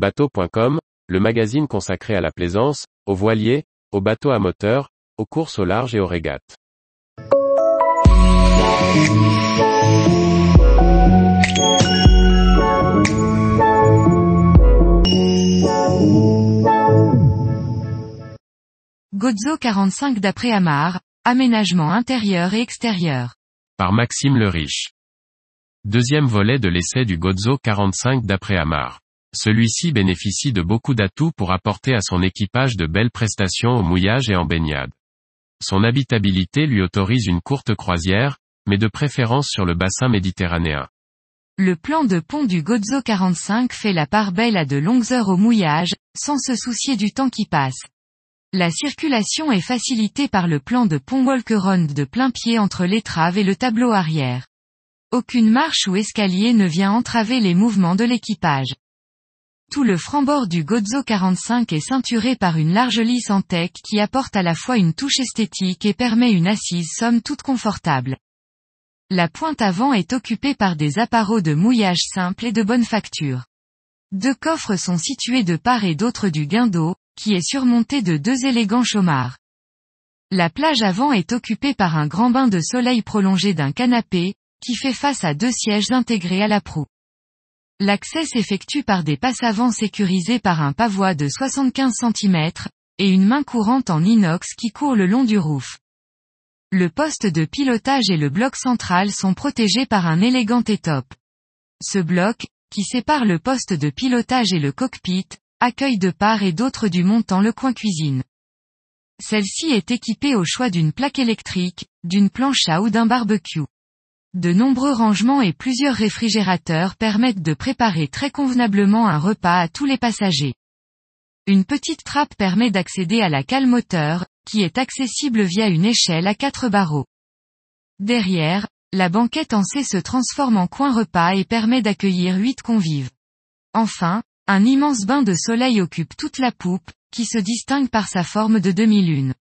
Bateau.com, le magazine consacré à la plaisance, aux voiliers, aux bateaux à moteur, aux courses au large et aux régates. Gozo 45 d'après Amar, aménagement intérieur et extérieur. Par Maxime le Riche. Deuxième volet de l'essai du Gozo 45 d'après Amar. Celui-ci bénéficie de beaucoup d'atouts pour apporter à son équipage de belles prestations au mouillage et en baignade. Son habitabilité lui autorise une courte croisière, mais de préférence sur le bassin méditerranéen. Le plan de pont du Gozo 45 fait la part belle à de longues heures au mouillage, sans se soucier du temps qui passe. La circulation est facilitée par le plan de pont Walkeron de plein pied entre l'étrave et le tableau arrière. Aucune marche ou escalier ne vient entraver les mouvements de l'équipage. Tout le franc-bord du Gozo 45 est ceinturé par une large lisse en tech qui apporte à la fois une touche esthétique et permet une assise somme toute confortable. La pointe avant est occupée par des appareaux de mouillage simple et de bonne facture. Deux coffres sont situés de part et d'autre du guindeau, qui est surmonté de deux élégants chaumards. La plage avant est occupée par un grand bain de soleil prolongé d'un canapé, qui fait face à deux sièges intégrés à la proue. L'accès s'effectue par des passes avant sécurisés par un pavois de 75 cm, et une main courante en inox qui court le long du roof. Le poste de pilotage et le bloc central sont protégés par un élégant étope. Ce bloc, qui sépare le poste de pilotage et le cockpit, accueille de part et d'autre du montant le coin cuisine. Celle-ci est équipée au choix d'une plaque électrique, d'une planche à ou d'un barbecue. De nombreux rangements et plusieurs réfrigérateurs permettent de préparer très convenablement un repas à tous les passagers. Une petite trappe permet d'accéder à la cale moteur, qui est accessible via une échelle à quatre barreaux. Derrière, la banquette en C se transforme en coin repas et permet d'accueillir huit convives. Enfin, un immense bain de soleil occupe toute la poupe, qui se distingue par sa forme de demi-lune.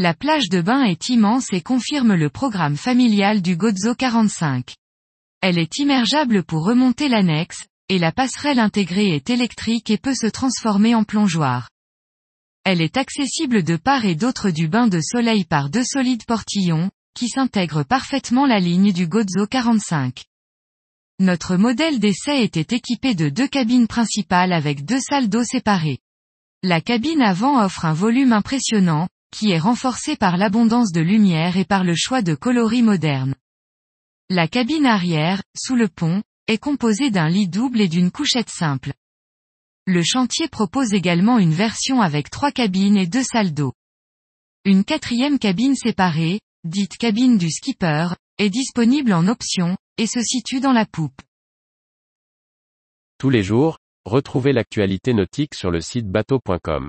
La plage de bain est immense et confirme le programme familial du Gozo 45. Elle est immergeable pour remonter l'annexe, et la passerelle intégrée est électrique et peut se transformer en plongeoir. Elle est accessible de part et d'autre du bain de soleil par deux solides portillons, qui s'intègrent parfaitement la ligne du Gozo 45. Notre modèle d'essai était équipé de deux cabines principales avec deux salles d'eau séparées. La cabine avant offre un volume impressionnant, qui est renforcé par l'abondance de lumière et par le choix de coloris modernes. La cabine arrière, sous le pont, est composée d'un lit double et d'une couchette simple. Le chantier propose également une version avec trois cabines et deux salles d'eau. Une quatrième cabine séparée, dite cabine du skipper, est disponible en option, et se situe dans la poupe. Tous les jours, retrouvez l'actualité nautique sur le site bateau.com.